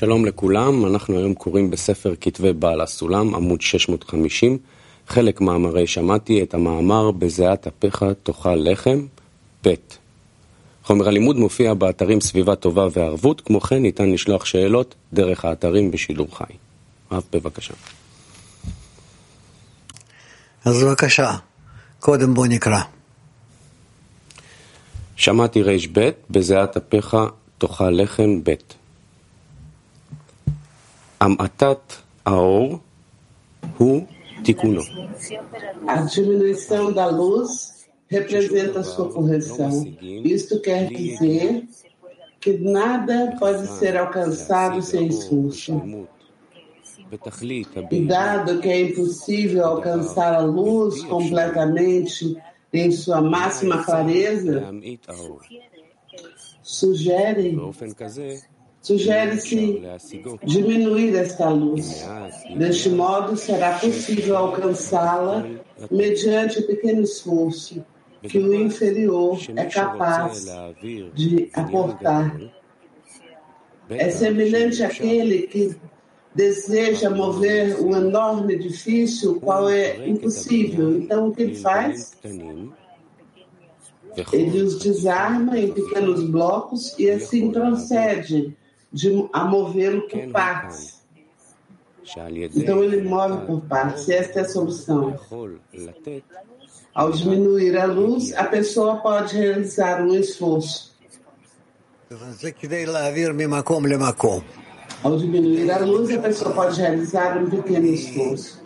שלום לכולם, אנחנו היום קוראים בספר כתבי בעל הסולם, עמוד 650, חלק מאמרי שמעתי את המאמר בזיעת אפיך תאכל לחם, ב'. חומר הלימוד מופיע באתרים סביבה טובה וערבות, כמו כן ניתן לשלוח שאלות דרך האתרים בשידור חי. רב, בבקשה. אז בבקשה, קודם בוא נקרא. שמעתי ר"ב, בזיעת אפיך תאכל לחם ב'. Amatat Aor Hu Tikuno. A diminuição da luz representa sua correção. Isto quer dizer que nada pode ser alcançado sem esforço. E dado que é impossível alcançar a luz completamente em sua máxima clareza, sugere Sugere-se diminuir esta luz. Deste modo, será possível alcançá-la mediante pequeno esforço que o inferior é capaz de aportar. É semelhante àquele que deseja mover um enorme edifício, qual é impossível. Então, o que ele faz? Ele os desarma em pequenos blocos e assim procede de, a movê-lo por partes. Então ele move por partes. Esta é a solução. Ao diminuir a luz, a pessoa pode realizar um esforço. Ao diminuir a luz, a pessoa pode realizar um pequeno esforço.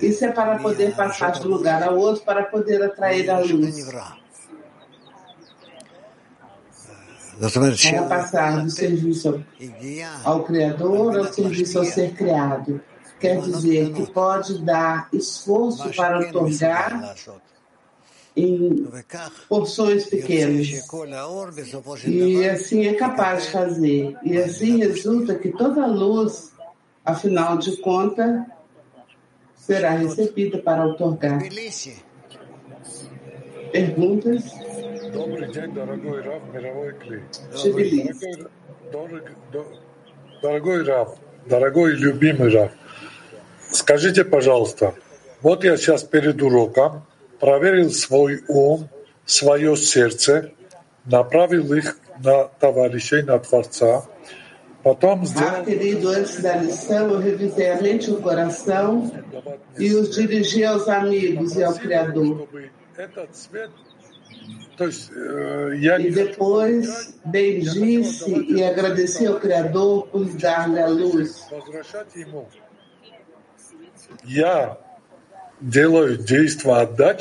Isso é para poder passar de um lugar ao outro, para poder atrair a luz. Para passar do serviço ao Criador ao serviço ao ser criado. Quer dizer que pode dar esforço para otorgar em porções pequenas. E assim é capaz de fazer. E assim resulta que toda luz, afinal de contas, será recebida para otorgar. Perguntas? Добрый день, дорогой Рав, мировой клей. Дорогой, дорогой, дорогой Рав, дорогой любимый Рав, скажите, пожалуйста, вот я сейчас перед уроком проверил свой ум, свое сердце, направил их на товарищей, на Творца, потом Ah, сделал querido, antes da lição, eu revisei a mente e o coração e os dirigi aos amigos e ao Criador. чтобы этот свет, E depois bendisse e agradecia ao Criador por dar-lhe a luz.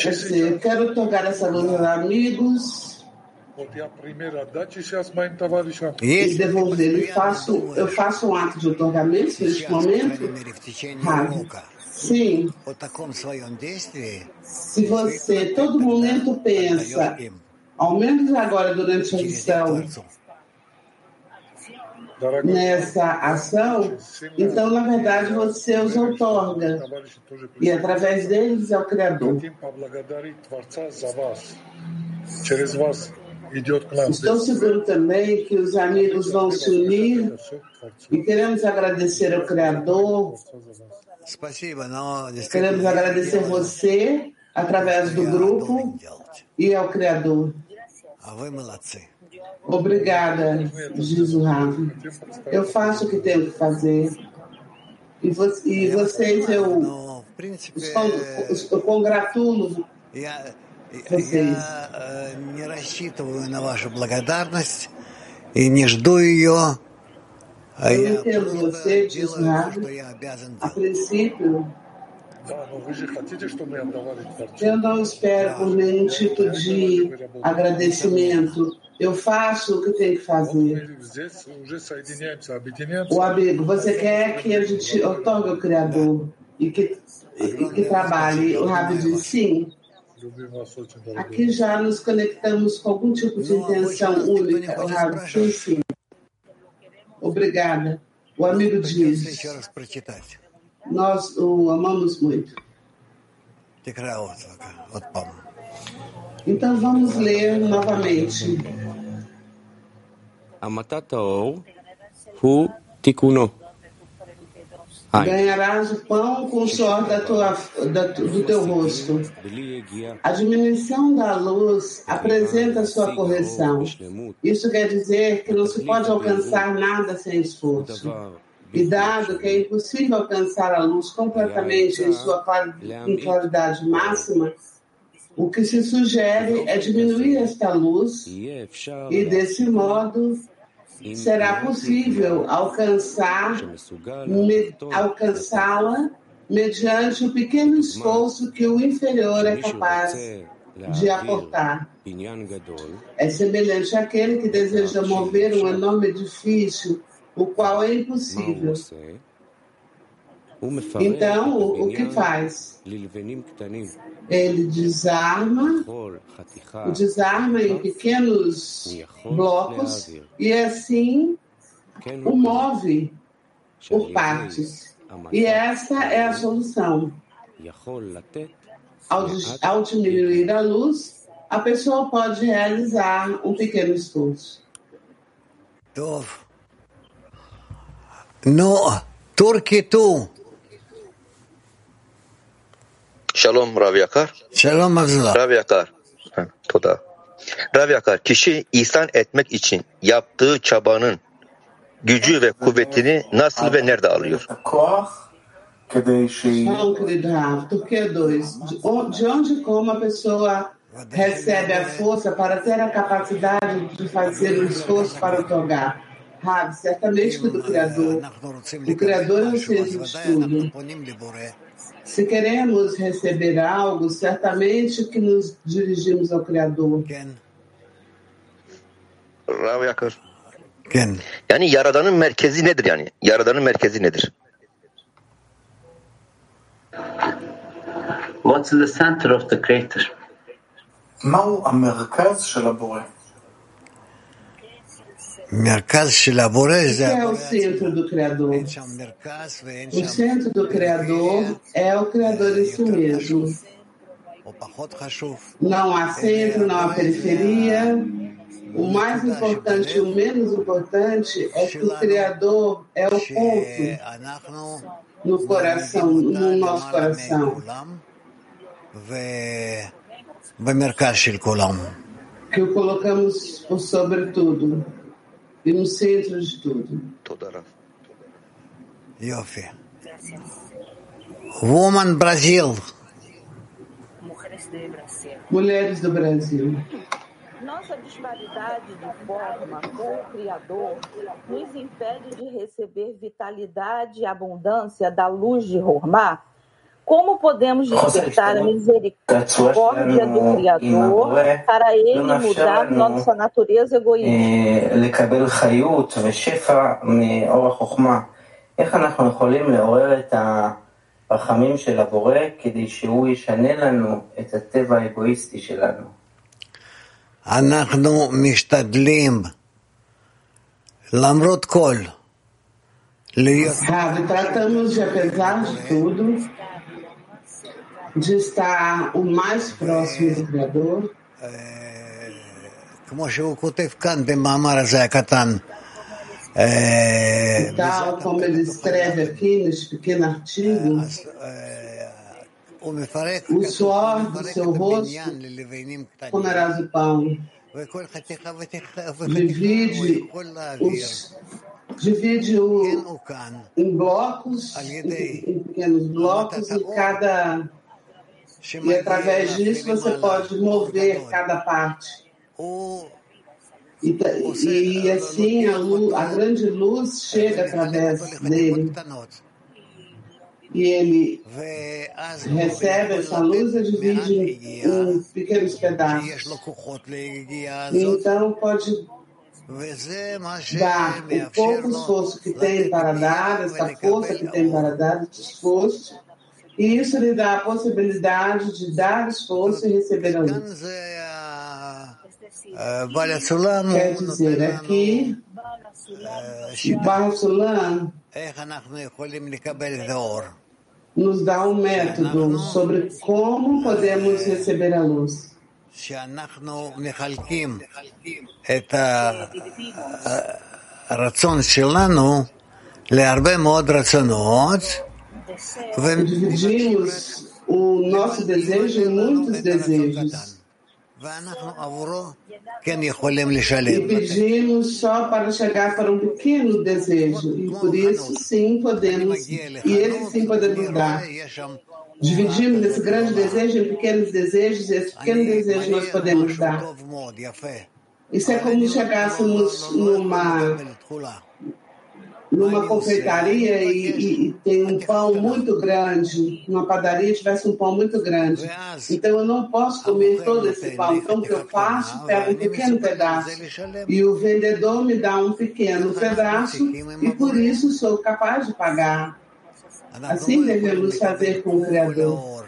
Assim, eu quero tocar essa luz aos amigos. E devolver. Eu faço, eu faço um ato de otorgamento neste momento. Sim. Se você todo momento pensa ao menos agora durante a missão nessa ação, então, na verdade, você os otorga. E através deles é o Criador. Estou seguro também que os amigos vão se unir e queremos agradecer ao Criador. Queremos agradecer você através do grupo e ao Criador. А вы молодцы. Obrigada, diz o Ravi. Eu faço o que tenho que fazer. E, vo- e vocês, eu, Но, в принципе, os con- os- eu congratulo я, Vocês. я э, не рассчитываю на вашу благодарность и не жду ее. А Eu я entendo просто você, diz o делаю то, Ravi. что я обязан A делать. Eu não espero por nenhum tipo de agradecimento. Eu faço o que tenho que fazer. O amigo, você quer que a gente otorgue o Criador e que, e que trabalhe? O Rabi diz sim. Aqui já nos conectamos com algum tipo de intenção única. O Rabi diz sim. Obrigada. O amigo diz. Nós o amamos muito. Então vamos ler novamente. Amatatou hu tikuno. Ganharás o pão com o suor da tua, da, do teu rosto. A diminuição da luz apresenta sua correção. Isso quer dizer que não se pode alcançar nada sem esforço. E dado que é impossível alcançar a luz completamente em sua claridade máxima, o que se sugere é diminuir esta luz e, desse modo, será possível alcançar me, alcançá-la mediante o pequeno esforço que o inferior é capaz de aportar. É semelhante àquele que deseja mover um enorme edifício, o qual é impossível. Então, o, o que faz? Ele desarma, desarma em pequenos blocos e assim o move por partes. E essa é a solução. Ao, ao diminuir a luz, a pessoa pode realizar um pequeno esforço. No, Turquitu. Shalom Rav Yakar. Shalom Abdullah. Rav Yakar. Toda. Rav Yakar, kişi ihsan etmek için yaptığı çabanın gücü ve kuvvetini nasıl ve nerede alıyor? Turquia 2. De on- de onde como a pessoa recebe a força para ter a capacidade de fazer um esforço para otorgar? Rav, certamente que do Criador. O Criador é o centro de estudo. Se queremos receber algo, certamente que nos dirigimos ao Criador. Rav Yakar. כן. Yani yaradanın merkezi nedir yani? Yaradanın merkezi nedir? What's the center of the creator? מהו המרכז של הבורא? O que é o centro do Criador? O centro do Criador é o Criador em si mesmo. Não há centro, não há periferia. O mais importante e o menos importante é que o Criador é o ponto no coração, no nosso coração. Que o colocamos por sobre tudo e no centro de tudo. Toda a Yofi. Woman Brasil. Mulheres do Brasil. Mulheres do Brasil. Nossa disparidade de forma com o Criador nos impede de receber vitalidade e abundância da luz de Hormá Como podemos despertar a misericórdia do Criador para ele mudar nossa natureza egoísta? אה, לקבל חיות ושפע מאור החוכמה. איך אנחנו יכולים לעורר את הרחמים של הבורא כדי שהוא ישנה לנו את הטבע האגואיסטי שלנו? אנחנו משתדלים, למרות כל, להיות Ravi, tratamos de, apesar de tudo, de estar o mais próximo do Criador, כמו שהוא כותב כאן במאמר הזה הקטן. אה, tal como ele escreve aqui nesse pequeno artigo, אז, אה, הוא מפרק הוא כתוב, סוער הוא מפרק בסערות את הבניין ללבנים קטנים, comerás o pão. וכל חתיכה וחתיכה Divide, הוא יכול להעביר. os, divide כן o, הוא כאן, em blocos, em, em pequenos blocos, e cada e através disso você pode mover cada parte. E, tá, e assim a, luz, a grande luz chega através dele. E ele recebe essa luz e divide em pequenos pedaços. E então pode dar o pouco esforço que tem para dar, essa força que tem para dar, esse esforço. e isso lhe dá a possibilidade de dar esforço e receber a כאן luz. זה ה- אה, בעל הסולם, Quer הוא dizer, נותן לנו aqui, אה, o שיטה Barro Sulam איך אנחנו יכולים לקבל את האור. nos dá um método sobre como podemos receber a luz. שאנחנו מחלקים את ה- הרצון שלנו Dividimos o nosso desejo em muitos desejos. E pedimos só para chegar para um pequeno desejo. E por isso, sim, podemos. E esse sim podemos dar. Dividimos esse grande desejo em pequenos desejos, e esse pequeno desejo nós podemos dar. Isso é como se chegássemos numa numa confeitaria e, e, e, tem um pão muito grande, numa padaria tivesse um pão muito grande. Então eu não posso comer todo esse pão. Então o que eu faço? Pego um pequeno pedaço e o vendedor me dá um pequeno pedaço e por isso sou capaz de pagar. Assim devemos fazer com o Criador.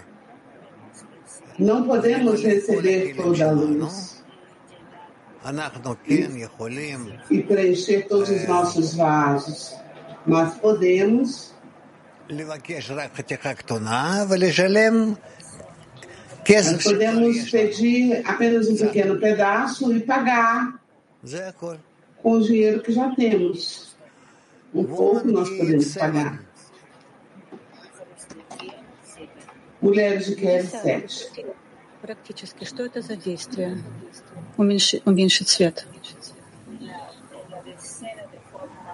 Não podemos receber toda a luz e preencher todos os nossos vasos. Nós podemos nós podemos pedir apenas um pequeno pedaço e pagar com o dinheiro que já temos. Um pouco nós podemos pagar. Mulheres de Kelly 7. Практически, что это за действие? Уменьшить, уменьшить свет.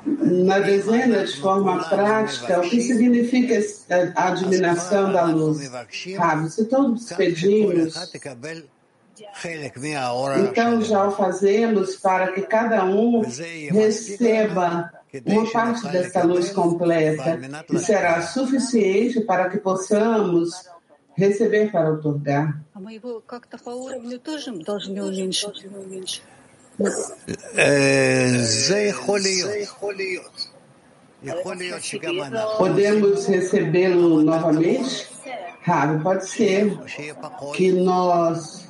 Na dezena, de forma prática, o que significa a adminação da luz? Sabe, se todos pedimos, então já o fazemos para que cada um receba uma parte dessa luz completa e será suficiente para que possamos receber para otorgar. Podemos recebê-lo novamente? Raro, pode ser. Que nós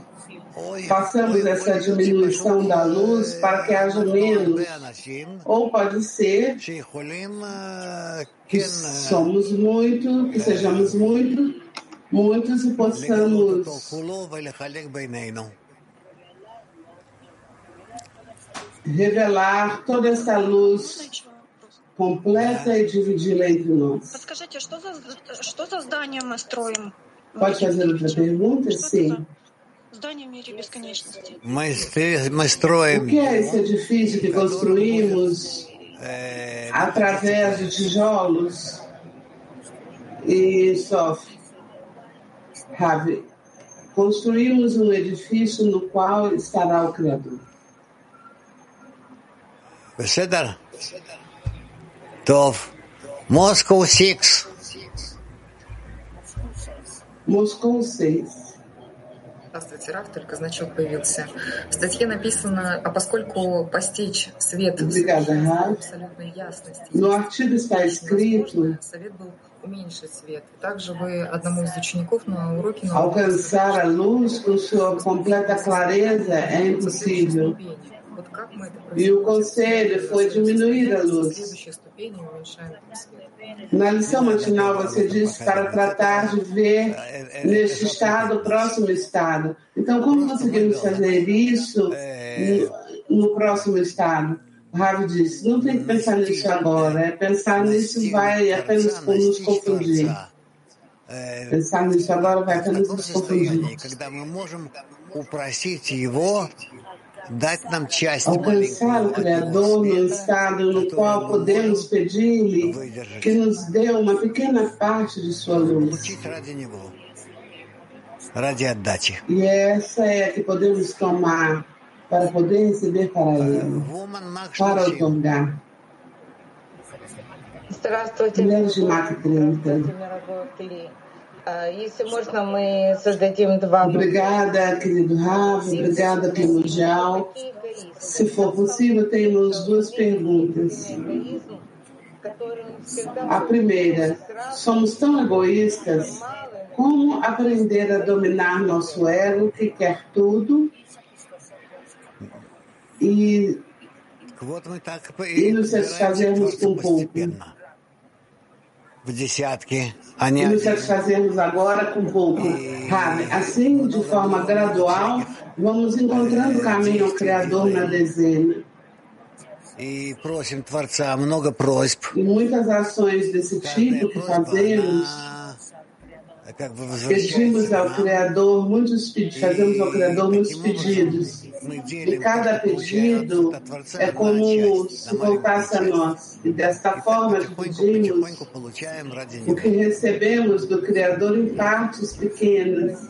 façamos essa diminuição da luz para que haja menos. Ou pode ser que somos muito, que sejamos muito muitos e possamos revelar toda essa luz completa e dividi-la entre nós. Pode fazer outra pergunta? Sim. O que é esse edifício que construímos através de tijolos e sofre? Ravi, construímos um edifício no qual estará o Criador. בסדר? טוב. Moscow 6. Moscou 6. Здравствуйте, Раф, только значок появился. В статье написано, а поскольку постичь свет абсолютной ясности, no artigo está escrito совет был Alcançar a luz com sua completa clareza é impossível. E o conselho foi diminuir a luz. Na lição matinal você disse para tratar de ver neste estado o próximo estado. Então, como conseguimos fazer isso no próximo estado? Ravi disse, não tem que pensar nisso agora, é pensar nisso vai apenas nos confundir. Pensar nisso agora vai apenas nos confundir. Alcançar o Criador no estado no qual podemos pedir-lhe que nos dê uma pequena parte de sua luz. E essa é a que podemos tomar para poder receber para ele, para otorgar. Здравствуйте. Mulheres de Mata 30. Если можно, мы создадим два Obrigada, querido Rav, obrigada pelo Jal. Se for possível, temos duas perguntas. A primeira, somos tão egoístas, como aprender a dominar nosso ego que quer tudo e, e nos satisfazermos um pouco. E nos satisfazemos agora com pouco. Assim, de forma gradual, vamos encontrando o caminho ao Criador na dezena. E muitas ações desse tipo que fazemos pedimos ao Criador muitos pedidos, fazemos ao Criador muitos pedidos. E cada pedido é como se voltasse a nós. E desta forma que pedimos, o que recebemos do Criador em partes pequenas.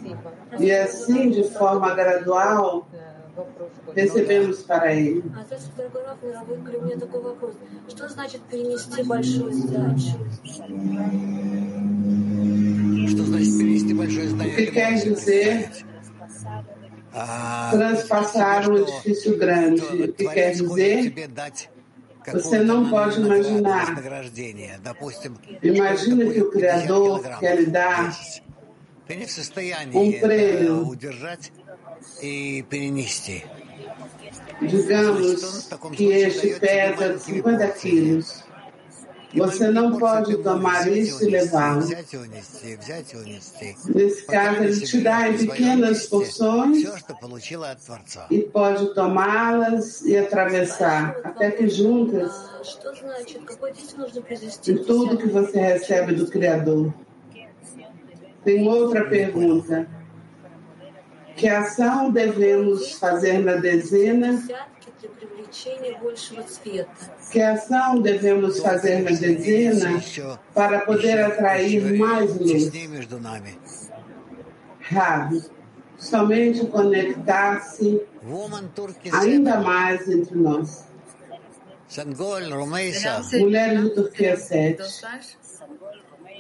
E assim, de forma gradual, recebemos para Ele. А здравствуйте, дорогой Раф, мировой Крым. У меня такой вопрос. Что значит перенести большую задачу? O que quer dizer transpassar um edifício grande? O que quer dizer? Você não pode imaginar. Imagina que o Criador quer lhe dar um prêmio digamos que este pesa 50 quilos. Você não pode tomar isso e levar. Nesse caso, ele te dá em pequenas porções e pode tomá-las e atravessar, até que juntas de tudo que você recebe do Criador. Tem outra pergunta. Que ação devemos fazer na dezena que ação devemos fazer na dezena para poder atrair mais luz? Rabi, somente conectar-se ainda mais entre nós. Mulheres do Turquia 7.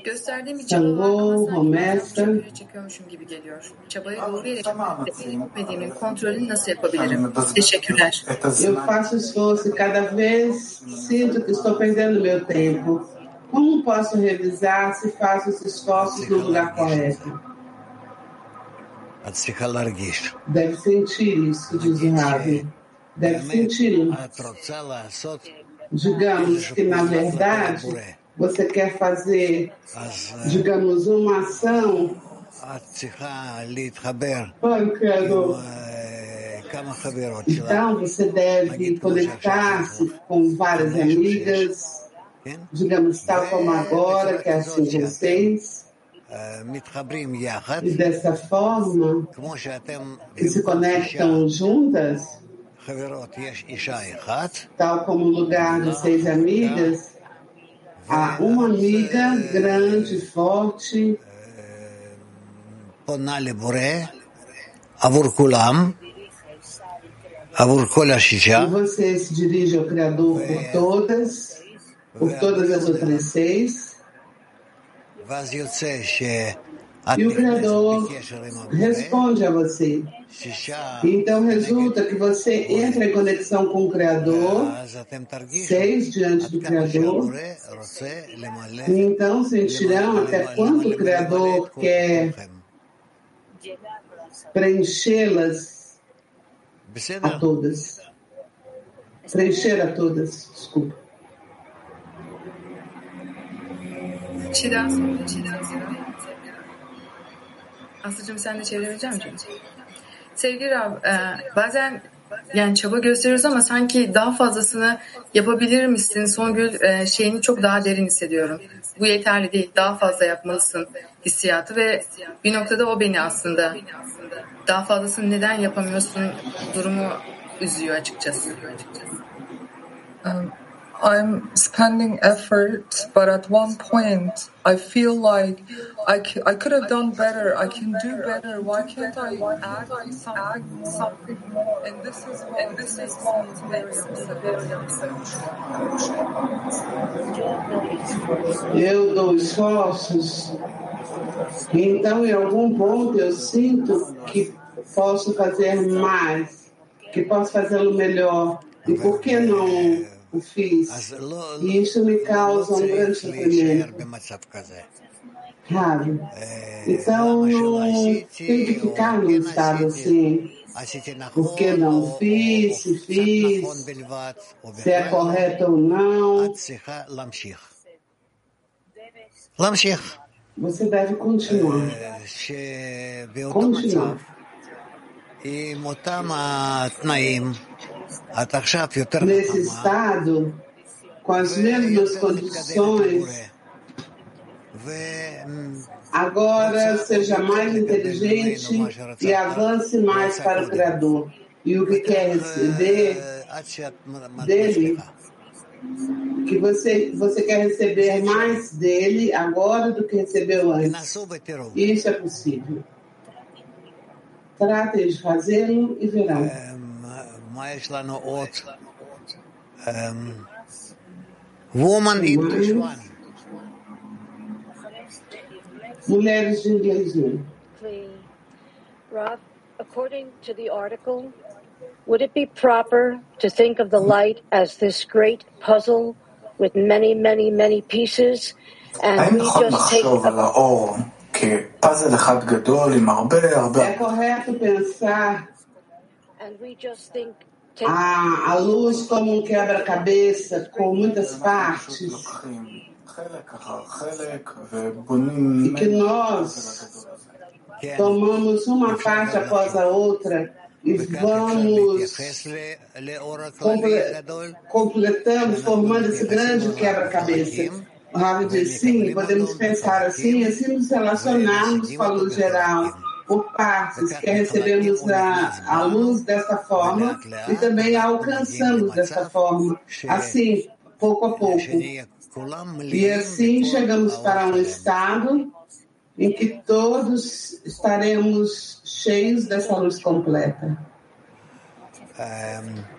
Gösterdiğim bir Sangô, Romessa. çekiyormuşum gibi geliyor. Çabaya doğru kontrolünü nasıl yapabilirim? Teşekkürler. Eu faço esforço e cada vez sinto que estou perdendo meu tempo. Como posso revisar se faço os esforços no lugar correto? Deve sentir isso, diz o Rabi. Deve sentir isso. Digamos que, na verdade, você quer fazer, digamos, uma ação? Então você deve conectar-se com várias amigas, digamos tal como agora, que é assim vocês. E dessa forma, que se conectam juntas, tal como o lugar de seis amigas, a uma amiga grande, forte, e você se dirige ao Criador por todas, por todas as outras seis e o Criador responde a você. Então resulta que você entra em conexão com o Criador, seis diante do Criador, e então sentirão até quanto o Criador quer preenchê-las a todas. Preencher a todas, desculpa. Tirar, tirar, tirar. Aslıcığım sen de çevirebilecek misin? Sevgili Rab, e, bazen yani çaba gösteriyoruz ama sanki daha fazlasını yapabilir misin? Songül e, şeyini çok daha derin hissediyorum. Bu yeterli değil. Daha fazla yapmalısın hissiyatı ve bir noktada o beni aslında daha fazlasını neden yapamıyorsun durumu üzüyor açıkçası. um, I'm spending effort, but at one point I feel like I, c- I could have done better. I can do better. Why can't I add something, something more? And this is and this is what very upset. Very upset. Eu dou esforços, então em algum ponto eu sinto que posso fazer mais, que posso fazê-lo melhor. E por que não fiz. E isso me causa um grande sofrimento. Claro. Então, não tem que ficar num estado assim. porque não fiz, se fiz, se é correto ou não. Você deve continuar. Continuar nesse estado, com as mesmas condições, agora seja mais inteligente e avance mais para o Criador. E o que quer receber dele, que você, você quer receber mais dele agora do que recebeu antes. Isso é possível. Tratem de fazê-lo e verão. verá. Woman English one. Mulheres de inglês um. Rob, according to the article, would it be proper to think of the light as this great puzzle with many, many, many pieces, and האם we נכון just take לחשוב על האור כפאזל אחד גדול עם הרבה הרבה... É correto pensar a, ah, a luz como um quebra-cabeça com muitas partes. E que nós tomamos uma parte após a outra e vamos completando, formando esse grande quebra-cabeça. O Rabi diz, sim, podemos pensar assim, assim nos relacionarmos com a luz geral por partes, que recebemos a, a luz dessa forma e também a alcançamos dessa forma, assim, pouco a pouco. E assim chegamos para um estado em que todos estaremos cheios dessa luz completa.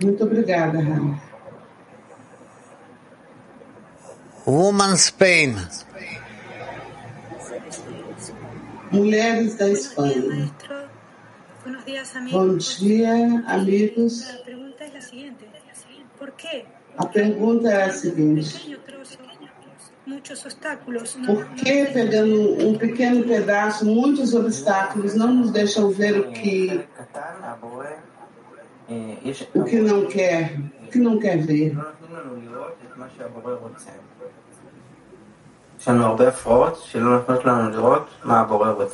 Muito obrigada, Raul. Woman Spain. Mulheres da Espanha. Bom dia, amigos. A pergunta é a seguinte. Por que pegando um pequeno pedaço, muitos obstáculos não nos deixam ver o que o que não quer, o que não quer ver?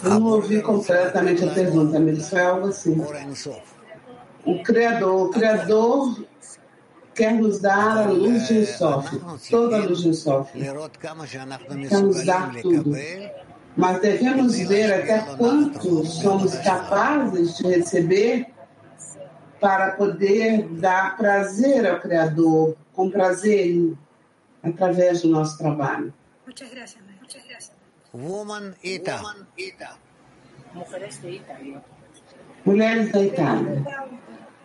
Eu Não ouvi completamente a pergunta, mas é algo assim. O Criador, o Criador quer nos dar a luz de sofre, toda a luz de sofre. Quer nos dar tudo. Mas devemos ver até quanto somos capazes de receber para poder dar prazer ao Criador, com prazer através do nosso trabalho. Muchas gracias, María. Muchas gracias. Woman Ita. Mulheres da Itália.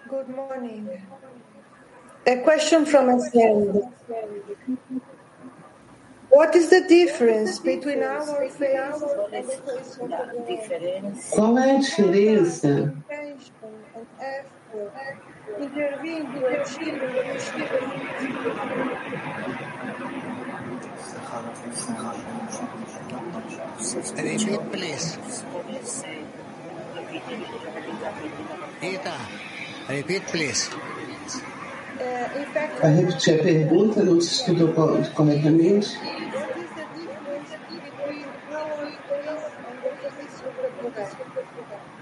Good morning. A question from a friend. What is the difference between our faith? Qual é a diferença achieve Repeat, please. Vai repetir a pergunta, não se estudou co- corretamente? what is the difference between our faith and the faith of the world?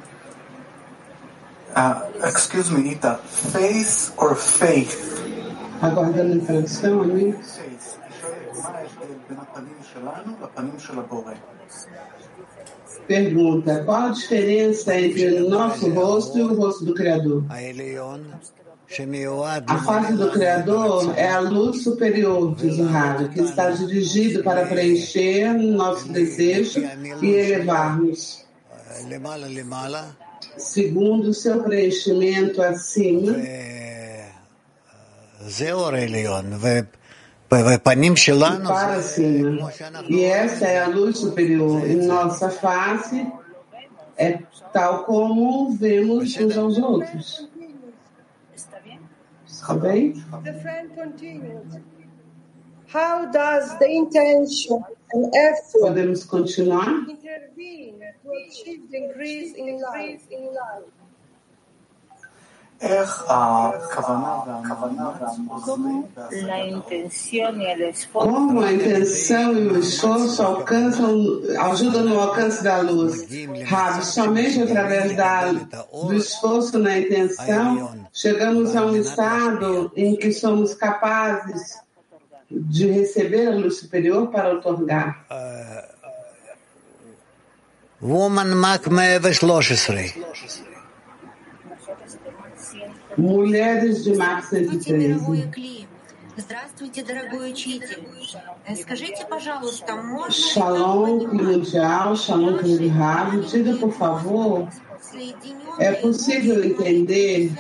Ah, excuse me, Nita. faith or faith? Aguardando a tradução, amém? Pergunta: qual a diferença entre o nosso rosto e o rosto do Criador? A face do Criador é a luz superior, diz o rádio, que está dirigido para preencher nosso desejo e elevar-nos segundo o seu preenchimento acima. Assim, e para cima. E essa é a luz superior em nossa face, é tal como vemos uns aos outros. Está bem? How does the intention effort Podemos continuar? achieve the increase in life? Como a intenção e o esforço alcançam, ajudam no alcance da luz. Rabi, somente através da, do esforço na intenção, chegamos a um estado em que somos capazes de receber a luz superior para otorgar. Woman Mac 113. Mulheres de Max 113. Здравствуйте, дорогой учитель. Э, Скажите, пожалуйста, можно ли Shalom, Kli mundial, Shalom, Kli Rabi. Diga, por favor, é possível entender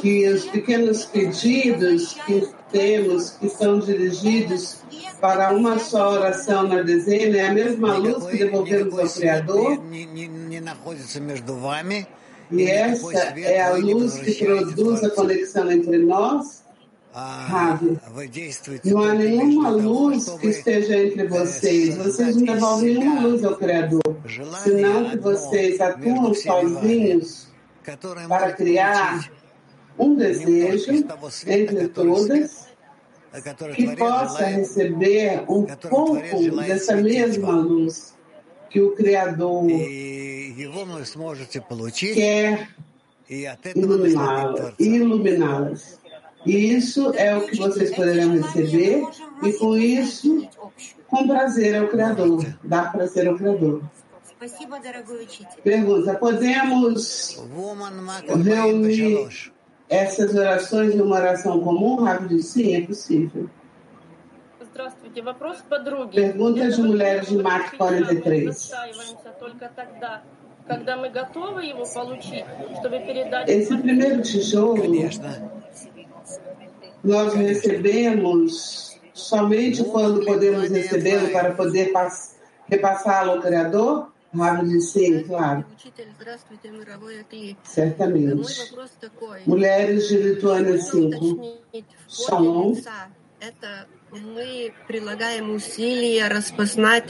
que os pequenos pedidos que temos, que são dirigidos para uma só oração na dezena, é a mesma luz que devolvemos ao Criador. E essa é a luz que produz a conexão entre nós. Não há nenhuma luz que esteja entre vocês. Vocês não devolvem nenhuma luz ao Criador. Senão que vocês atuam sozinhos para criar um desejo entre todas que possa receber um pouco dessa mesma luz que o Criador quer iluminá-las. Iluminá e isso é o que vocês poderão receber, e com isso, com prazer é ao Criador, dar prazer ao Criador. Pergunta: podemos reunir essas orações em uma oração comum rápido? Sim, é possível. Pergunta de mulheres de Marco 43. Esse primeiro tijolo nós recebemos somente quando podemos recebê-lo para poder repassá-lo ao Criador? Rápido de sim, claro, Учитель, здравствуйте, мировой Акли. Мой certamente. вопрос такой. Mulheres de Lituânia 5. Уточнить, в форме Шалом. лица это мы прилагаем усилия распознать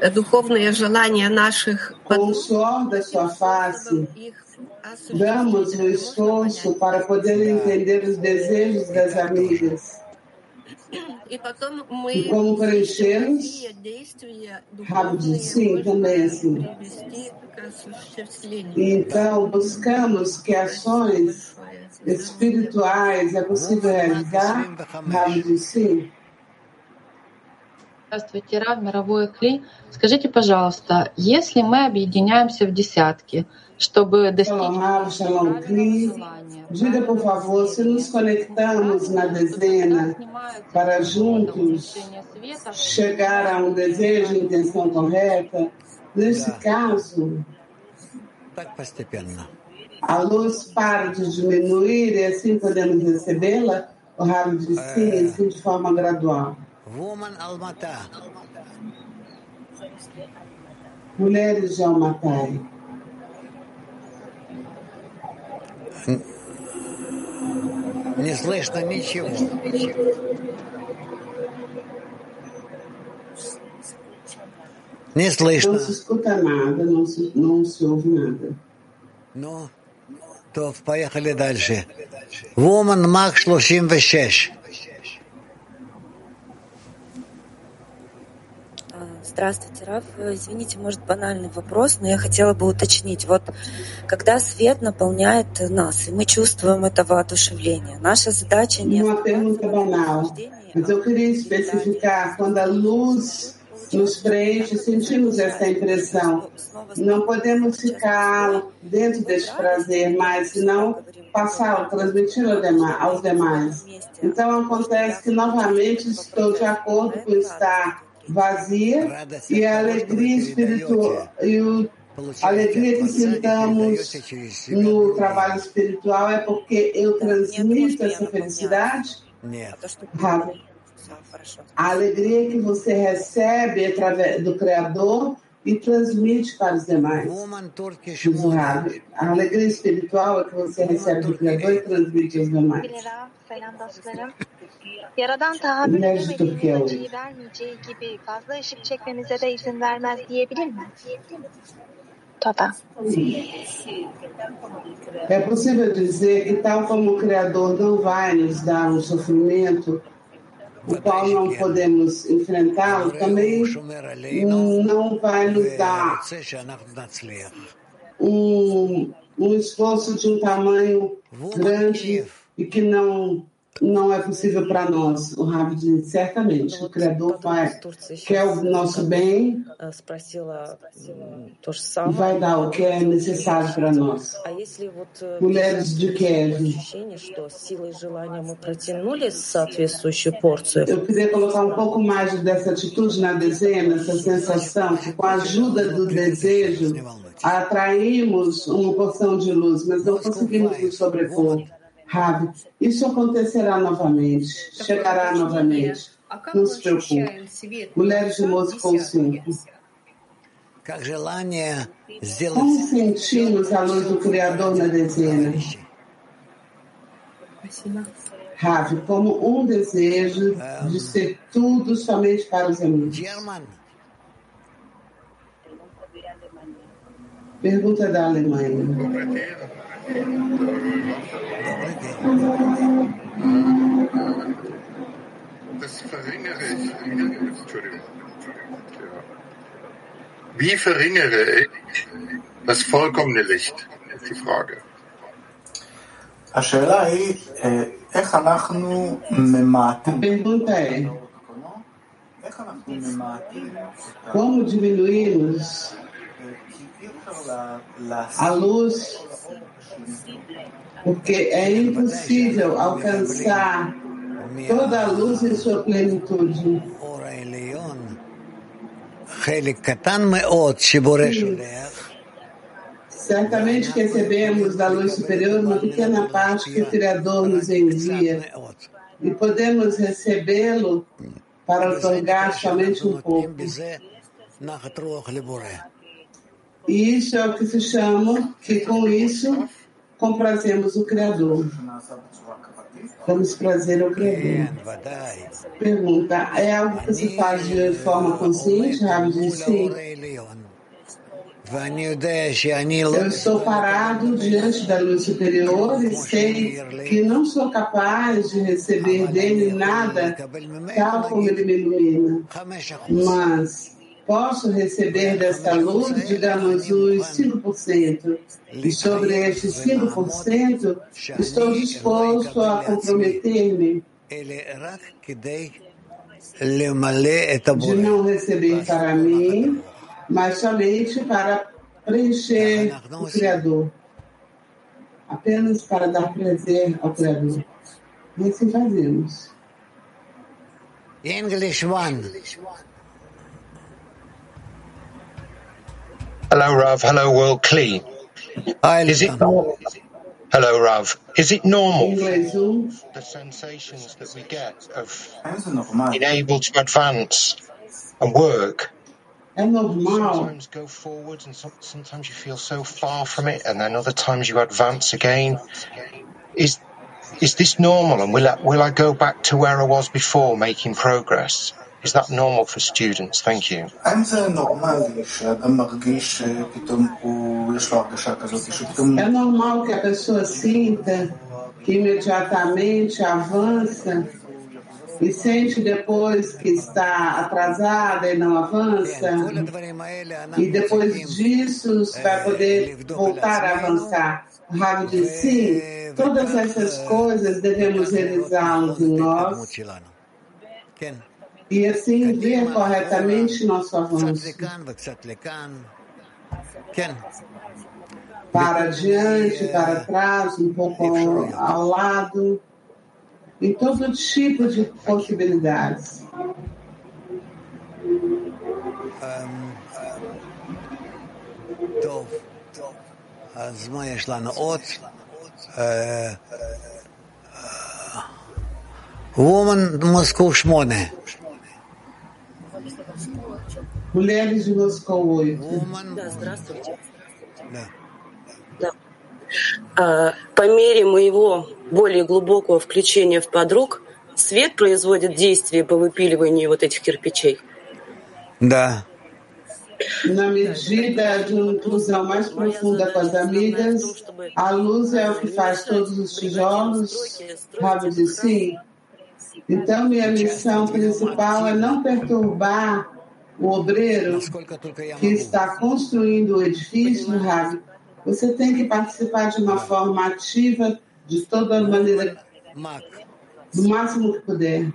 э, духовные желания наших Com o suor da sua face, damos o esforço para poder entender os desejos das amigas. e como preenchemos, sim, também assim. Então, buscamos que ações espirituais é possível realizar, Rabo de sim. Здравствуйте, Рав, мировой Кли. Скажите, пожалуйста, если мы объединяемся в десятки, чтобы достичь Shalom, Rav, Shalom, Kli. Diga, por favor, se nos conectamos na dezena para juntos chegar a um desejo e intenção correta, nesse caso, Так постепенно. a luz para de diminuir e assim podemos recebê-la? O Rav disse sim, assim de forma gradual. Woman Almata. Mulheres de Almatai. Не слышно ничего. Не слышно. Não se escuta nada, não se, não se ouve nada. Ну, то поехали дальше. Woman Мак 36. А, Здравствуйте, Раф. Извините, может, банальный вопрос, но я хотела бы уточнить. Вот когда свет наполняет нас, и мы чувствуем это воодушевление, наша задача не Uma pergunta banal, mas eu queria especificar quando a luz nos preenche, sentimos essa impressão. Não podemos ficar dentro deste prazer, mas senão passá-lo, transmitir aos demais. Então acontece que novamente estou de acordo com estar vazia e a alegria espiritual e o, a alegria que sintamos no trabalho espiritual é porque eu transmito essa felicidade? A alegria que você recebe através do Criador e transmite para os demais. É? A alegria espiritual é que você recebe do Criador e transmite aos demais. Selam dostlarım. Yaradan tahammül edemediğimiz acıyı vermeyeceği gibi fazla ışık çekmemize de izin vermez diyebilir mi? Tá, É possível dizer que, tal como o Criador não vai nos dar um sofrimento, o qual não podemos enfrentá-lo, também não vai nos dar um, um esforço de um tamanho grande e que não não é possível para nós. O Rabi diz, certamente, o Criador vai, quer o nosso bem e vai dar o que é necessário para nós. Mulheres de Kiev. Eu queria colocar um pouco mais dessa atitude na dezena, essa sensação que com a ajuda do desejo atraímos uma porção de luz, mas não conseguimos nos sobrepor. Rabi, isso acontecerá novamente, chegará novamente. Não se preocupe. Mulheres de Moscou 5. Como sentimos a luz do Criador na dezena? Ravi, como um desejo de ser tudo somente para os amigos. Pergunta da Alemanha. Das verringere ich. Entschuldigung. Wie verringere ich das vollkommene Licht? ist die Frage. השאלה היא, איך אנחנו ממעטים, איך אנחנו ממעטים Como diminuímos a luz porque é impossível alcançar toda a luz em sua plenitude. Certamente recebemos da luz superior uma pequena parte que o Criador nos envia. E podemos recebê-lo para otorgar somente um pouco. E isso é o que se chama que com isso comprazemos o Criador. Vamos prazer ao Criador. Pergunta, é algo que se faz de forma consciente, Rabi sim. Eu estou parado diante da luz superior e sei que não sou capaz de receber dele nada tal como ele me ilumina. Mas posso receber desta luz, digamos, os 5%. E sobre estes 5%, estou disposto a comprometer-me de não receber para mim, mas somente para preencher o Criador. Apenas para dar prazer ao Criador. E assim fazemos. English one. Hello, Rav. Hello, World Clean. Is it normal? Hello, Rav. Is it normal the sensations that we get of being able to advance and work? Sometimes go forwards, and some, sometimes you feel so far from it, and then other times you advance again. Is is this normal? And will I, will I go back to where I was before, making progress? Is that normal for students? Thank you. É normal que a pessoa sinta que imediatamente avança e sente depois que está atrasada e não avança, e depois disso vai poder voltar a avançar. Rabi diz, sim, todas essas coisas devemos realizá-las em nós e assim ver corretamente nosso avanço. Para diante, para trás, um pouco ao, ao lado, em todo tipo de possibilidades. אז מה יש לנו עוד? וומן מוסקו שמונה. Mulheres de Moscou 8. Да, здравствуйте. Да. да. А, по мере моего более глубокого включения в подруг, свет производит действие по выпиливанию вот этих кирпичей? Да. Na medida de uma inclusão mais profunda com as amigas, a luz é o que faz todos os tijolos? Rabi diz sim. Então, minha missão principal é não perturbar o obreiro que está construindo o edifício, Rabi, você tem que participar de uma forma ativa de toda maneira, do máximo que puder.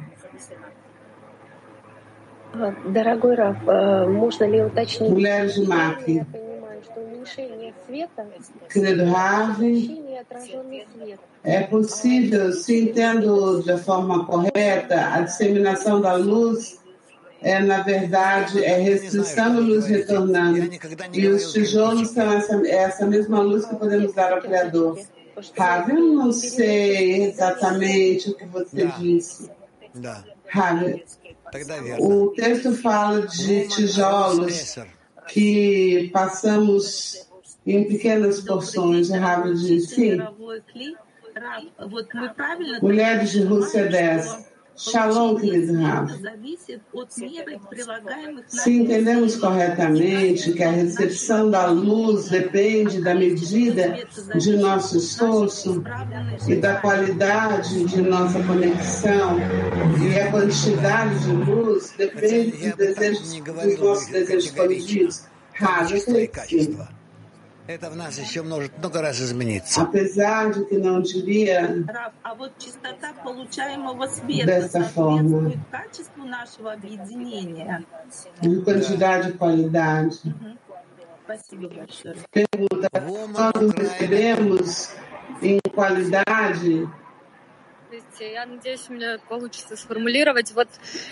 Mulheres de máquina. Querido Ravi, é possível, se entendo da forma correta, a disseminação da luz é, na verdade, é restrição da luz retornando. E os tijolos são essa, é essa mesma luz que podemos dar ao Criador. Ravi, eu não sei exatamente o que você disse. Ravi, o texto fala de tijolos que passamos em pequenas porções. Rabi diz sim. Mulheres de Rússia 10. Shalom, querido Rafa. Se entendemos corretamente que a recepção da luz depende da medida de nosso esforço e da qualidade de nossa conexão, e a quantidade de luz depende dos, desejos, dos nossos desejos colididos, Rafa. Apesar de que não diria dessa forma, de quantidade e qualidade. Pergunta, quando recebemos em qualidade, Я надеюсь, у меня получится сформулировать вот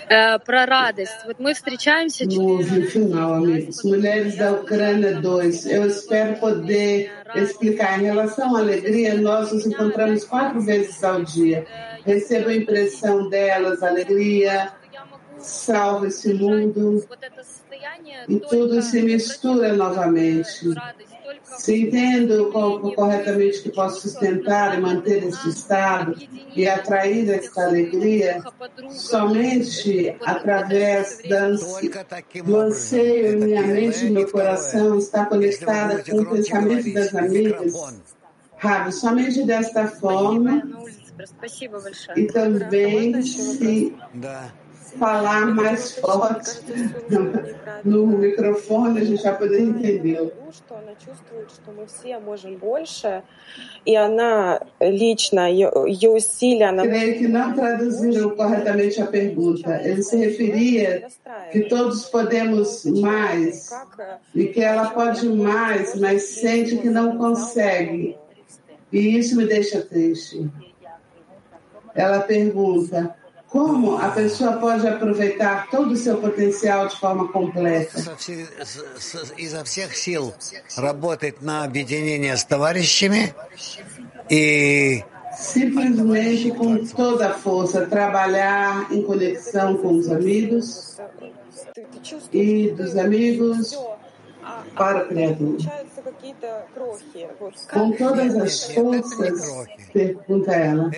э, про радость. Вот мы встречаемся no final, amigos. Mulheres da Ucrânia 2. Eu espero poder explicar. Em relação à alegria, nós nos encontramos quatro vezes ao dia. Recebo a impressão delas, alegria, salva esse mundo. E tudo se mistura novamente. Se entendo corretamente que posso sustentar e manter este estado e atrair esta alegria somente através do anseio em minha mente e meu coração está conectada com o pensamento das amigas. Rabi, somente desta forma e também se falar mais forte no microfone, a gente vai poder entender. Creio que não traduziram corretamente a pergunta. Ele se referia que todos podemos mais e que ela pode mais, mas sente que não consegue. E isso me deixa triste. Ela pergunta: como a pessoa pode aproveitar todo o seu potencial de forma completa? изо всех сил работать на объединение с товарищами и simplesmente com toda a força trabalhar em conexão com os amigos e dos amigos para o Criador. Com todas as forças, pergunta ela.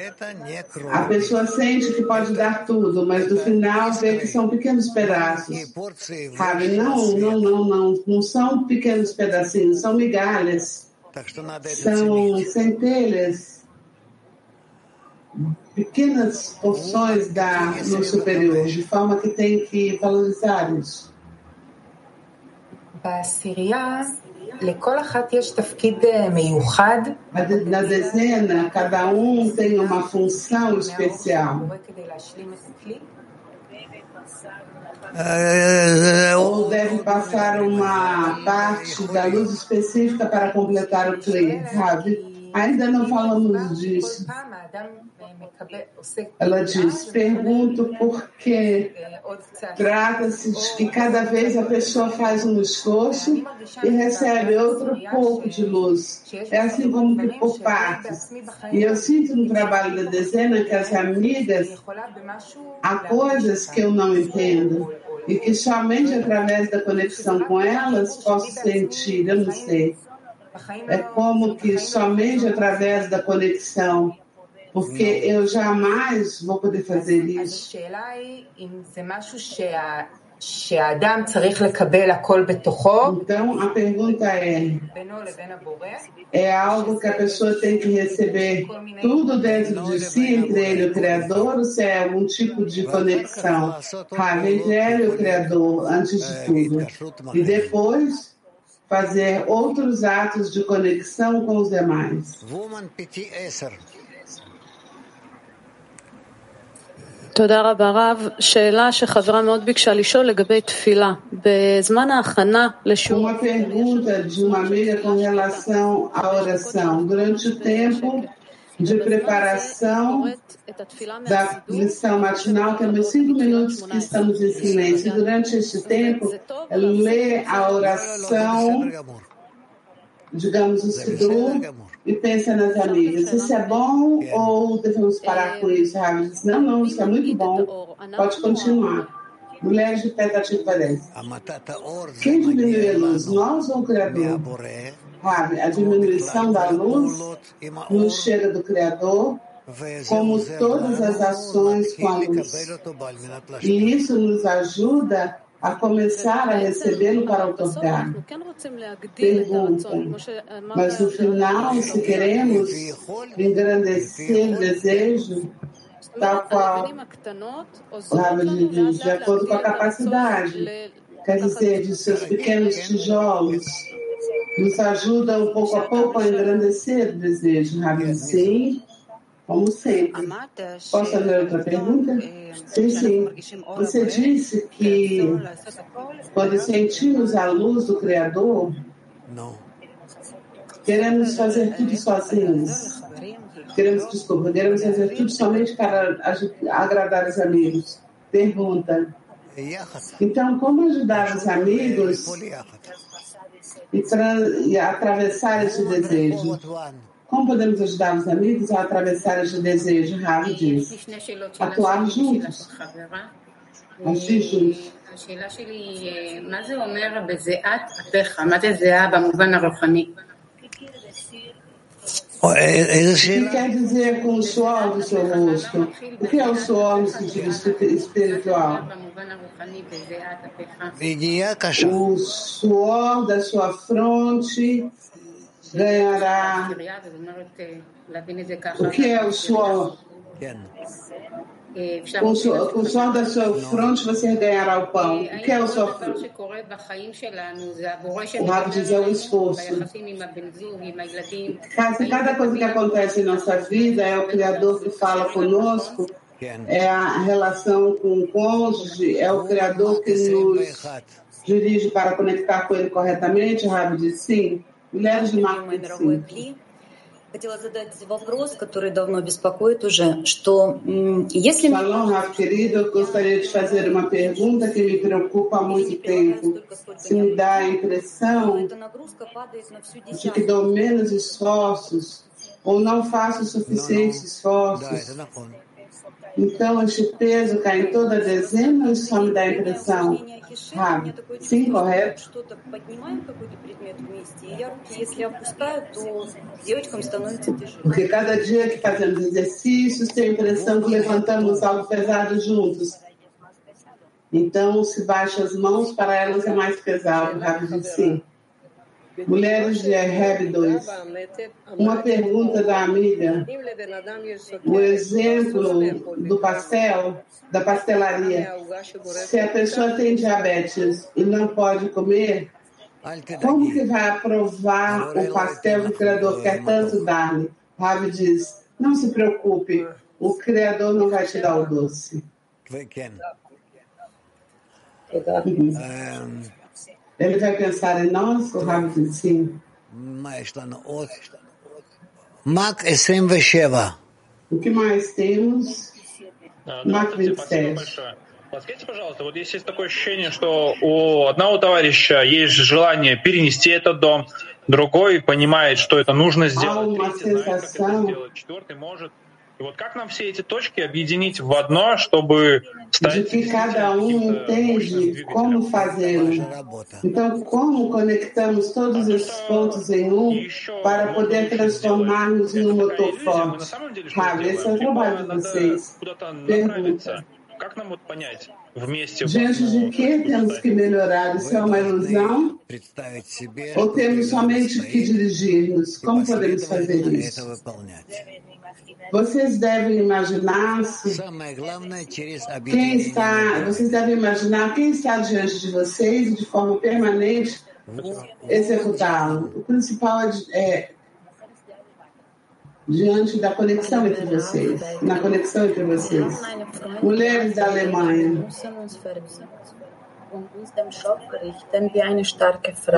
A pessoa sente que pode dar tudo, mas no final vê que são pequenos pedaços. Sabe? Não, não, não, não. Não são pequenos pedacinhos, são migalhas. São centelhas. Pequenas porções da, no superior, de forma que tem que valorizar isso. Na dezena, cada um tem uma função especial. Ou deve passar uma parte da luz específica para completar o Kli, sabe? Ainda não falamos disso. Ela diz: pergunto porque trata-se de que cada vez a pessoa faz um esforço e recebe outro pouco de luz. É assim como que por partes. E eu sinto no trabalho da dezena que as amigas há coisas que eu não entendo e que somente através da conexão com elas posso sentir. Eu não sei. É como que somente através da conexão porque eu jamais vou poder fazer isso. Então a pergunta é: é algo que a pessoa tem que receber tudo dentro de si, entre ele e o Criador, ou se é algum tipo de conexão? Ah, e o Criador, antes de tudo. E depois fazer outros atos de conexão com os demais. תודה רבה רב. שאלה שחברה מאוד ביקשה לשאול לגבי תפילה. בזמן ההכנה לשיעור... Uma pergunta de uma amiga com relação à oração. Durante o tempo de preparação da lição matinal, temos cinco minutos que estamos em silêncio. Durante este tempo, lê a oração, digamos, o Sidur, e pensa nas amigas. Isso é bom ou devemos parar com isso? Ravi diz, não, não, isso é muito bom. Pode continuar. Mulheres de tentativa 10. Quem diminui a luz, nós ou o Criador? Ravi, a diminuição da luz nos chega do Criador, como todas as ações com a luz. E isso nos ajuda a começar a recebê-lo para otorgar. Pergunta, mas no final, se queremos engrandecer o desejo, tal qual o Rabi de acordo com a capacidade, quer dizer, de seus pequenos tijolos, nos ajuda um pouco a pouco a engrandecer o desejo, Rabi. Sim, como sempre. Posso fazer outra pergunta? Sim, sim. Você disse que quando sentimos a luz do Criador, queremos fazer tudo sozinhos. Queremos, desculpa, queremos fazer tudo somente para agradar os amigos. Pergunta. Então, como ajudar os amigos e, e atravessar esse desejo? Como podemos ajudar os amigos a atravessar este desejo? Ravi diz. Atuar juntos. Agir juntos. השאלה שלי היא, מה זה אומר בזיעת אפיך? מה זה זיעה במובן הרוחני? O que quer dizer com o suor do seu rosto? O que é o suor no sentido espiritual? O suor da sua fronte ganhará. O que é o suor? Com o suor, com o suor da sua fronte você ganhará o pão. O que é o suor? O Rabi diz é o esforço. Cada, cada coisa que acontece em nossa vida é o Criador que fala conosco, é a relação com o cônjuge, é o Criador que nos dirige para conectar com ele corretamente. O Rabi diz sim Mulheres de marketing. Хотела задать вопрос, который давно беспокоит уже, что если... Shalom, Rav querido, eu gostaria de fazer uma pergunta que me preocupa há muito tempo. Se me dá a impressão de que dou menos esforços ou não faço suficientes esforços, então este peso cai em toda a dezena ou isso só me dá a impressão? Sim, correto? Porque cada dia que fazemos exercícios, tem a impressão que levantamos algo pesado juntos. Então, se baixa as mãos, para elas é mais pesado. Rabi diz sim. Mulheres de Reb 2. Uma pergunta da amiga. O exemplo do pastel, da pastelaria. Se a pessoa tem diabetes e não pode comer, como que vai aprovar o pastel que o Criador quer tanto dar-lhe? Rabi diz, não se preocupe, o Criador não vai te dar o doce. Uhum. Ele vai pensar em nós, o Rabi diz sim. Mac 27. O que mais temos? Mac 27. Подскажите, пожалуйста, вот если есть такое ощущение, что у одного товарища есть желание перенести этот дом, другой понимает, что это нужно сделать, третий знает, как это сделать, четвертый может. De que cada um entende como fazemos. Então, como conectamos todos esses pontos em um para poder transformarmos em um motor forte? Rabi, ah, esse é o trabalho de vocês. Pergunta. Diante de que temos que melhorar? Isso é uma ilusão? Ou temos somente que dirigir-nos? Como podemos fazer isso? Vocês devem imaginar-se quem está, vocês devem imaginar quem está diante de vocês e de forma permanente executá-lo. O principal é, é diante da conexão entre vocês, na conexão entre vocês. Mulheres da Alemanha.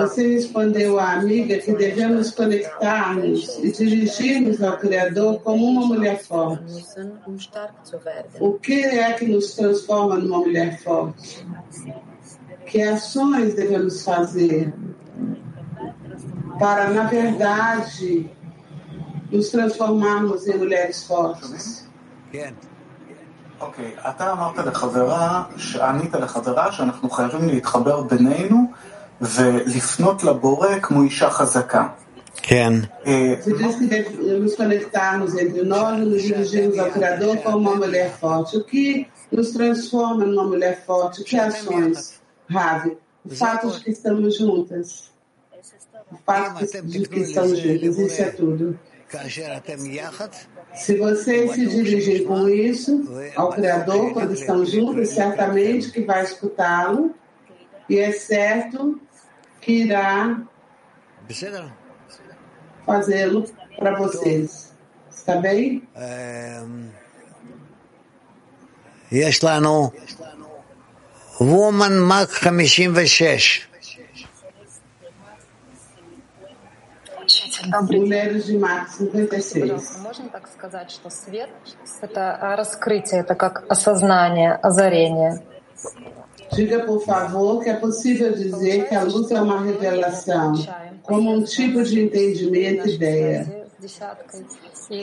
Você respondeu à amiga que devemos conectar-nos e dirigir-nos ao Criador como uma mulher forte. O que é que nos transforma numa mulher forte? Que ações devemos fazer para, na verdade, nos transformarmos em mulheres fortes? אוקיי, אתה אמרת לחברה, ענית לחברה שאנחנו חייבים להתחבר בינינו ולפנות לבורא כמו אישה חזקה. כן. Você disse que devemos conectarmos entre nós e nos dirigirmos ao Criador como uma mulher forte. O que nos transforma numa mulher forte? Que ações, Ravi? O fato de que estamos juntas. O fato de que estamos juntas, isso é tudo. Se vocês se dirigem com isso ao Criador quando estão juntos, certamente que vai escutá-lo e é certo que irá fazê-lo para vocês. Está bem? יש לנו וומן מק 56. Mulheres de Max 56. Можно так сказать, что свет — это раскрытие, это как осознание, озарение. Diga, por favor, que é possível dizer que a luz é uma revelação, como um tipo de entendimento, ideia.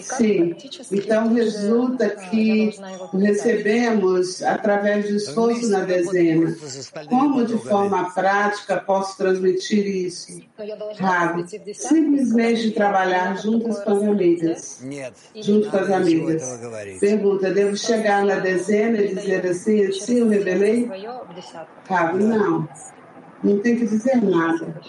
Sim, então resulta que recebemos através do esforço na dezena. Como de forma prática posso transmitir isso? Rabi, simplesmente trabalhar juntas com as amigas. Junto com as amigas. Pergunta, devo chegar na dezena e dizer assim, assim eu revelei? Rabi, não. Não tem que dizer nada.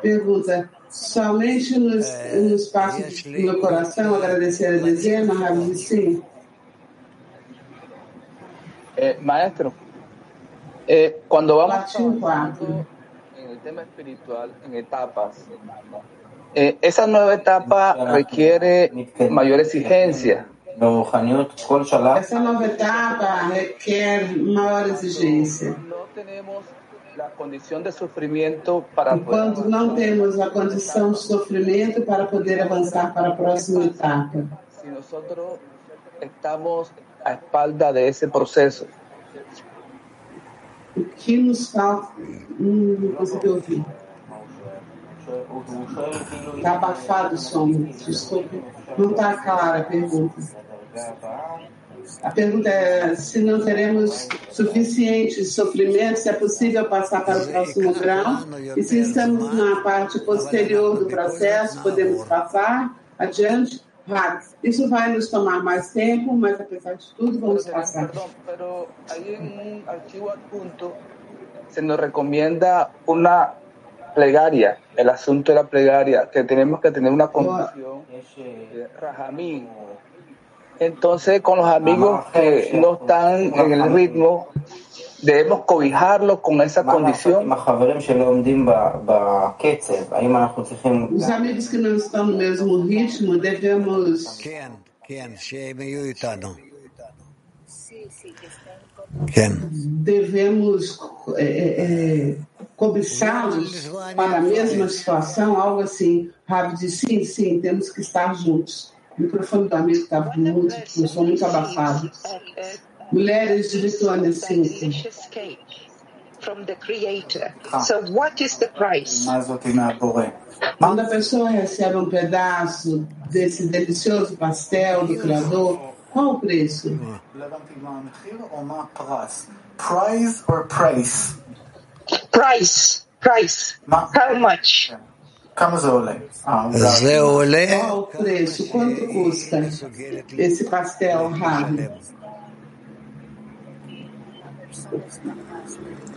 Pergunta, Somente nos, é, no espaço do meu coração agradecer a dezena, Rabi, sim. Eh, maestro, eh, cuando vamos trabajando en el tema espiritual en etapas, eh, esa nueva etapa requiere mayor exigencia. Essa nova etapa requer maior exigência. No tenemos Quando não temos a condição de sofrimento para poder avançar para a próxima etapa. Si nosotros estamos a espalda de ese proceso. O que nos falta? Hum, não consegui ouvir. Está abafado o som. Desculpe. Não está clara a pergunta. A pergunta é se não teremos suficiente sofrimento, se é possível passar para o próximo grau, e se estamos na parte posterior do processo, podemos passar adiante. Rápido. Isso vai nos tomar mais tempo, mas apesar de tudo, vamos passar. Pero ahí en un archivo adjunto se nos recomienda una plegaria, el asunto de la plegaria, que tenemos que tener una condición de rajamín, entonces, con los amigos que no están en el ritmo, debemos cobijarlos con esa condición. Os amigos que não estão no mesmo ritmo, devemos. Devemos é, é, cobiçá-los para a mesma situação, algo assim. Rabi diz: sim, sim, temos que estar juntos. O microfone do amigo está muito, eu sou muito abafado. Mulheres de Lituânia 5. From the creator. So what is the price? Quando a pessoa recebe um pedaço desse delicioso pastel do Criador, qual o preço? Price or praise? Price. Price. How much? כמה זה עולה? זה עולה... Qual o preço? Quanto custa esse pastel raro?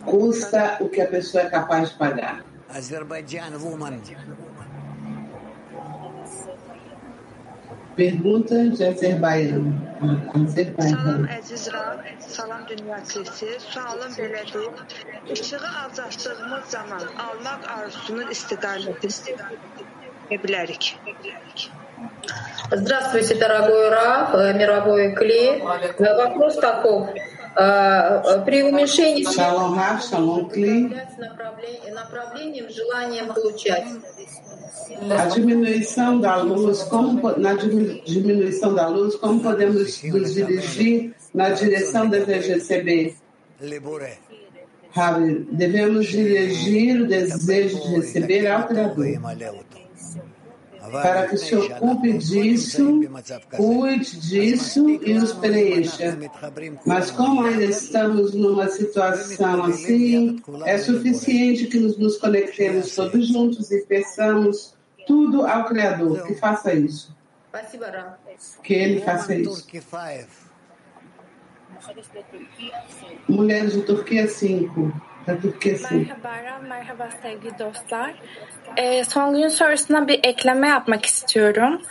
custa o que a pessoa é capaz de pagar. Pergunta de Azerbaijão. Salam əziz Rab, salam dünya sesi, sualım belədir. İşığı azaltdığımız zaman almaq arzusunun istiqaməti bilərik. Здравствуйте, дорогой Раф, мировой Кли. Вопрос таков. При уменьшении направлением, желанием получать. A diminuição da luz, como, na diminuição da luz, como podemos nos dirigir na direção do desejo receber? Devemos dirigir o desejo de receber ao Criador para que se ocupe disso, cuide disso e os preencha. Mas como ainda estamos numa situação assim, é suficiente que nos, nos conectemos todos juntos e peçamos tudo ao Criador, que faça isso. Que Ele faça isso. Mulheres de Turquia 5. Turquia 5. Merhaba, merhaba sevgili dostlar. Ee, son gün sorusuna bir ekleme yapmak istiyorum.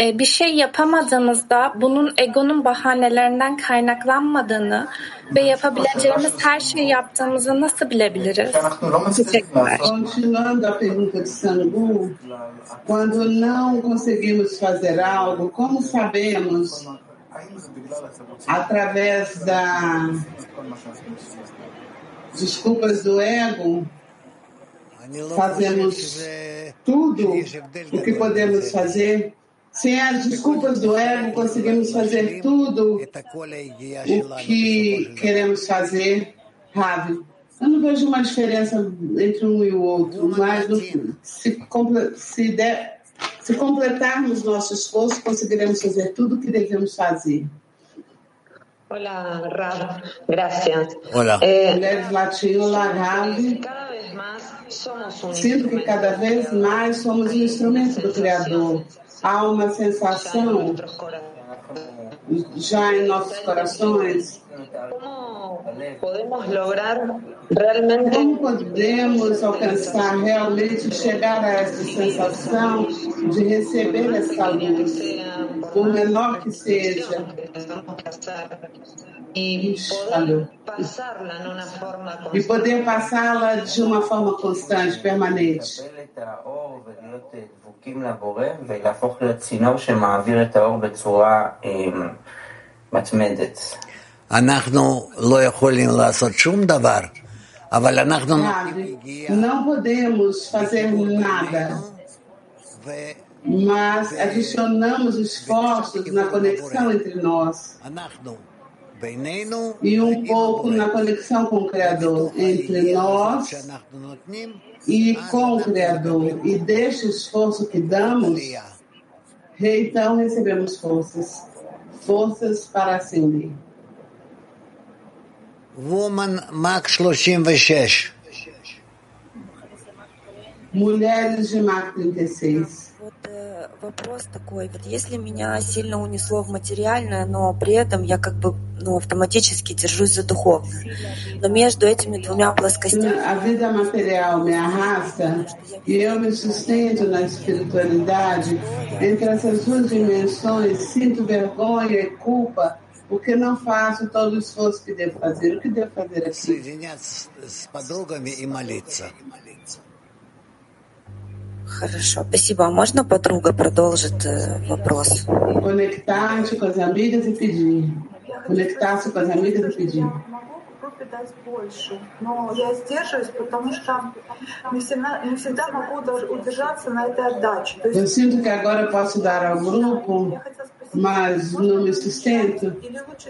Ee, bir şey yapamadığımızda bunun egonun bahanelerinden kaynaklanmadığını ve yapabileceğimiz her şeyi yaptığımızı nasıl bilebiliriz? Teşekkürler. Continuando a pergunta de Sangu, quando não conseguimos fazer algo, como sabemos através da desculpas do ego, fazemos tudo o que podemos fazer. Sem as desculpas do ego, conseguimos fazer tudo o que queremos fazer. Ravi, eu não vejo uma diferença entre um e o outro, mas se, se, der, se completarmos nosso esforço, conseguiremos fazer tudo o que devemos fazer. Hola, Rab. Gracias. Hola. Eh, Mulheres Latino, Rabi. Sinto que cada vez mais somos um instrumento do Criador. Há uma sensação já em nossos corações. Podemos lograr realmente. Como podemos alcançar realmente chegar a essa sensação de receber essa luz, por menor que seja, e e poder passá-la de uma forma constante, permanente. דבוקים לבורא ולהפוך להיות צינור שמעביר את האור בצורה מתמדת. אנחנו לא יכולים לעשות שום דבר, אבל אנחנו... Não podemos fazer nada, mas adicionamos esforços na conexão entre nós e um pouco na conexão com o Criador, entre nós e com o Criador. E deste esforço que damos, então recebemos forças, forças para ascender. Woman Max 36. Mulheres de Mac 36. Вопрос такой, вот если меня сильно унесло в материальное, но при этом я как бы ну, автоматически держусь за духовное, но между этими двумя плоскостями... A vida material me arrasta e eu me sustento na espiritualidade. Entre essas duas dimensões, sinto vergonha e culpa porque não faço todo o esforço que devo fazer. O que devo fazer aqui? Соединяться с подругами и молиться. Хорошо, спасибо. А можно подруга продолжит э, вопрос? Conectar-te com as amigas e pedir. Conectar-se com as amigas e pedir. группе дать больше. Но я сдерживаюсь, потому что не всегда, не всегда могу удержаться на этой отдаче. То Eu есть sinto que agora posso dar ao grupo, mas não me sustento,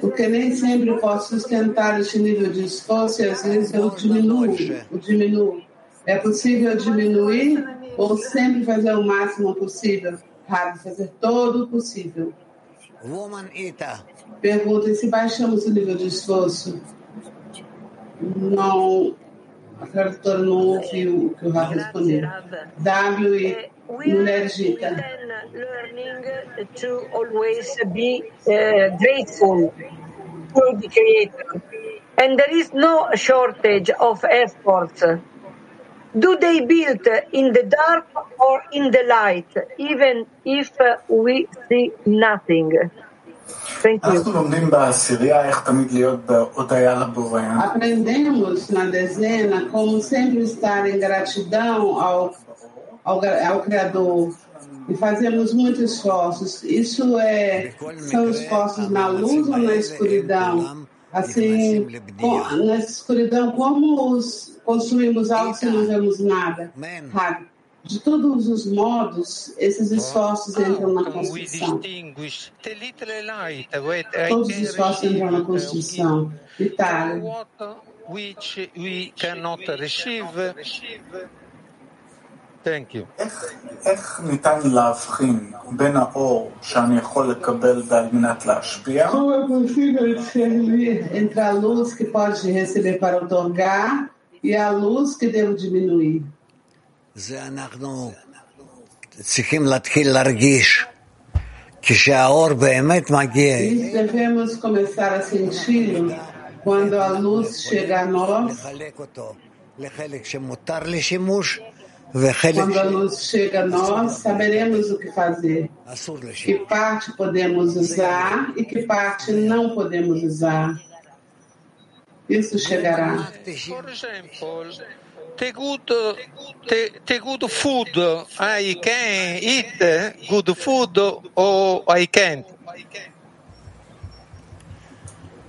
porque nem sempre posso sustentar este nível de esforço e às vezes eu diminuo, eu diminuo. É possível diminuir ou sempre fazer o máximo possível? Rabi, fazer todo o possível. Woman Ita. Pergunta e se baixamos o nível de esforço? Não, a tradutora não ouviu o que o Rabi respondeu. W e Mulheres Gita. learning to always be uh, grateful to the Creator. and there is no shortage of efforts Do they build in the dark or in the light, even if we see nothing? Thank you. אנחנו לומדים בעשירייה איך תמיד להיות בהודיה לבורא. Aprendemos na dezena como sempre estar em gratidão ao, ao, ao Criador e fazemos muitos esforços. Isso é, são esforços na luz ou na escuridão? Assim, com, na escuridão, como os, construímos algo se não vemos nada? De todos os modos, esses esforços entram na construção. Todos os esforços entram na construção. Itália. Which we cannot receive. Thank you. איך ניתן להבחין בין האור שאני יכול לקבל ועל מנת להשפיע? Como é possível discernir entre a luz que pode receber para otorgar e a luz que devo diminuir. E devemos começar a sentir quando a luz chega a nós. Quando a luz chega a nós, saberemos o que fazer. Que parte podemos usar e que parte não podemos usar Isso chegará. For example, the good, the, the good food, I can eat good food or I can't.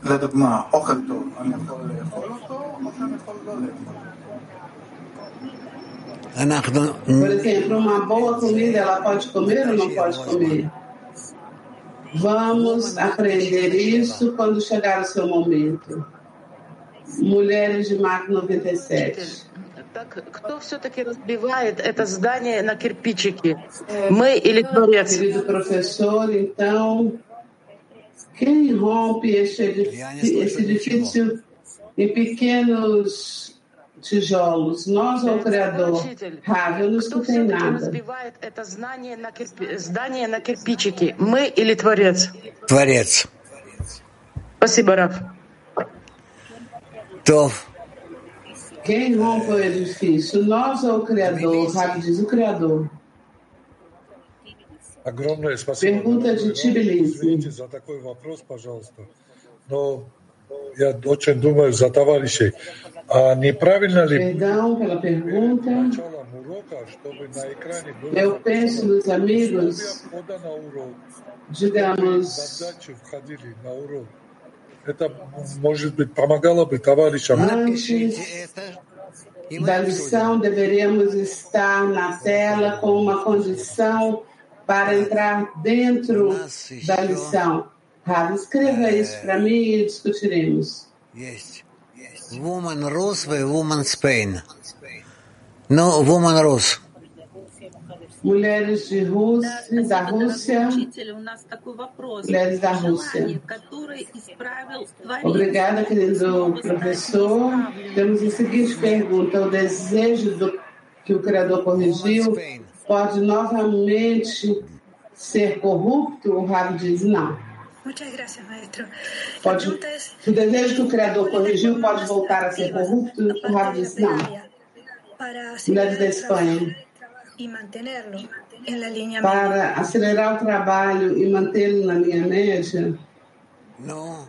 לדוגמה, אוכל טוב, אני יכול לאכול אותו או שאני יכול לא לאכול? Por exemplo, uma boa comida, ela pode comer ou não pode comer? Vamos aprender isso quando chegar o seu momento. Mulheres de Marco 97. Кто все-таки разбивает это здание на кирпичики? Мы или Творец? Quem rompe esse esse edifício em pequenos tijolos, nós ou o Criador? Rav, eu não escutei nada. здание на кирпичики? Мы или Творец? Творец. Спасибо, Раф. Quem rompe o edifício? Nós ou o Criador? Rabi diz o Criador. Pergunta de Tbilisi. Я очень думаю за товарищей. А неправильно ли... Perdão pela pergunta. Eu penso nos amigos, digamos, может быть, помогало бы товарищам. antes da lição deveríamos estar na tela com uma condição para entrar dentro da lição. Rav, escreva isso para mim e discutiremos. есть. Woman Rus ו Woman Spain. Ну, Woman Rus. mulheres de Rússia, da Rússia, mulheres da Rússia. Obrigada, querido professor. Temos a seguinte pergunta: o desejo do, que o Criador corrigiu pode novamente ser corrupto? O Rabi diz não. Pode, o desejo que o Criador corrigiu pode voltar a ser corrupto? O Rabi diz não. Mulheres da Espanha. Y mantenerlo en la línea Para acelerar o trabalho e mantê-lo na linha média, נו.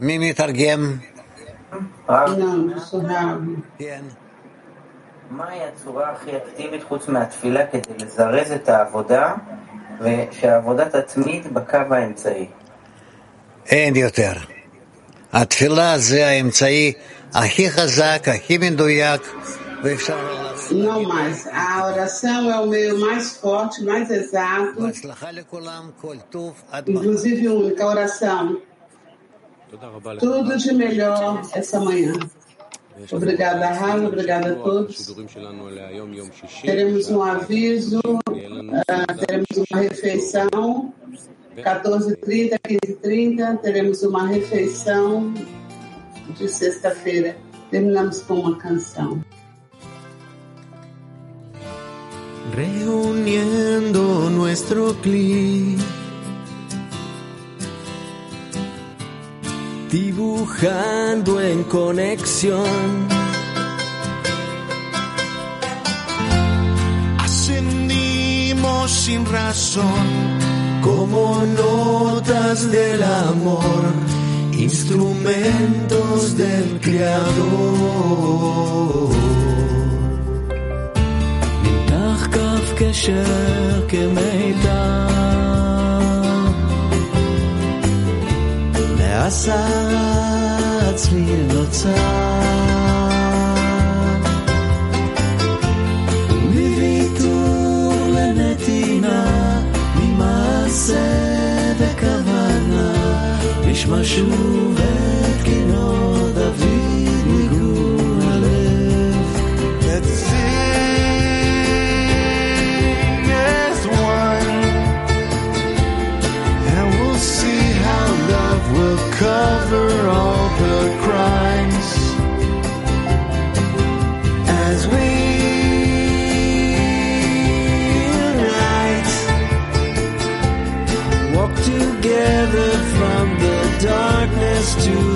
מי מתרגם? não, o Rabi. מהי הצורה הכי אקטיבית חוץ מהתפילה כדי לזרז את העבודה ושהעבודה תתמיד בקו האמצעי? אין יותר. התפילה זה האמצעי הכי חזק, הכי מדויק. Não mais. A oração é o meio mais forte, mais exato. Inclusive única oração. Tudo de melhor essa manhã. Obrigada, Raul. Obrigada a todos. Teremos um aviso, ah, teremos uma refeição. 14h30, 15h30, teremos uma refeição de sexta-feira. Terminamos com uma canção. reuniendo nuestro clic, dibujando en conexión. Ascendimos sin razón como notas del amor, instrumentos del Creador. קשר כמיתר. מהסערה הצליל נוצר. מוויתור לנתינה, ממעשה וכוונה, נשמע שוב together from the darkness to